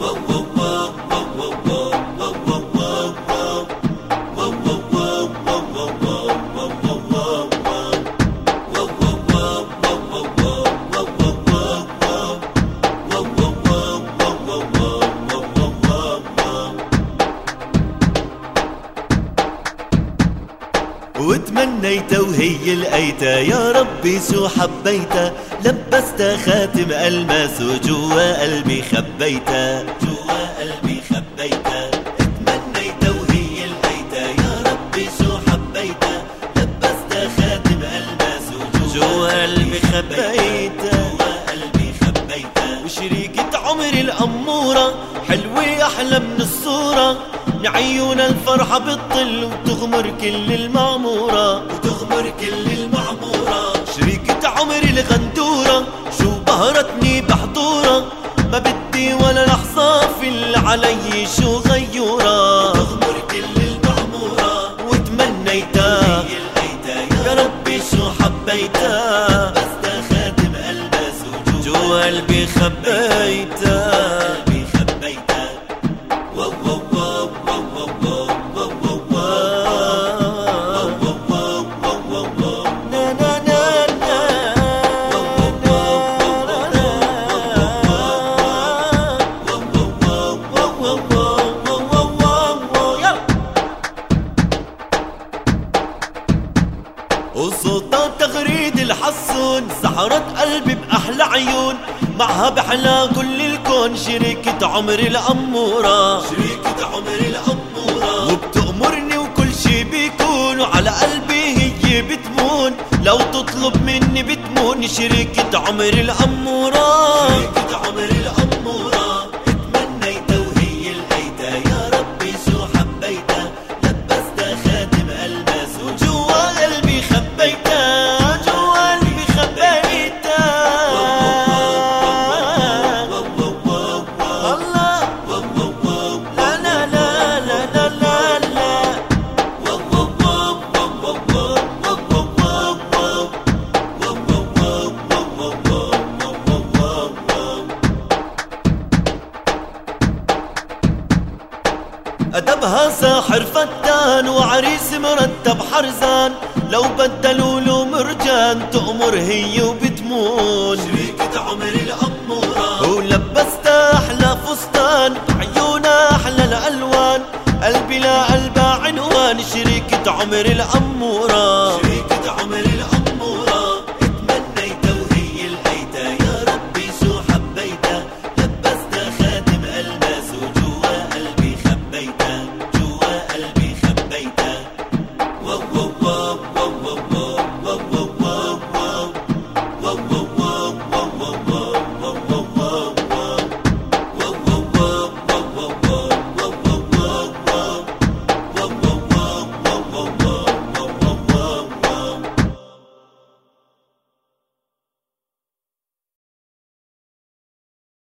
whoa, whoa, whoa. وتمنيت وهي لقيتها يا ربي شو حبيتها لبست خاتم ألماس وجوا قلبي خبيتها جوا قلبي خبيتها تمنيت وهي لقيتها يا ربي شو حبيتها لبست خاتم ألماس وجوا قلبي خبيتها جوا قلبي خبيتها وشريكة عمري الأمورة. حلوة أحلى من الصورة. عيون الفرحة بتطل وتغمر كل المعمورة. وتغمر كل المعمورة. شريكة عمري الغندورة. شو بهرتني بحضورة. ما بدي ولا لحظة في علي شو غيورة. وتغمر كل المعمورة. وتمنيتها. يا ربي شو حبيتها. بس خادم قلبها جوا قلبي خبيتها وصوتها تغريد الحصون سحرت قلبي بأحلى عيون. معها بحلى كل الكون شريكة عمري الأمورة. شريكة عمري الأمورة. وبتأمرني وكل شي بيكون وعلى قلبي هي بتمون. لو تطلب مني بتمون شريكة عمري الأمورة. شريكة أدبها ساحر فتان وعريس مرتب حرزان. لو بدلوا له مرجان تأمر هي وبتمون. شريكة عمري الأمورة ولبستها أحلى فستان عيونها أحلى الألوان. قلبي لا قلبها عنوان شريكة عمري الأمورة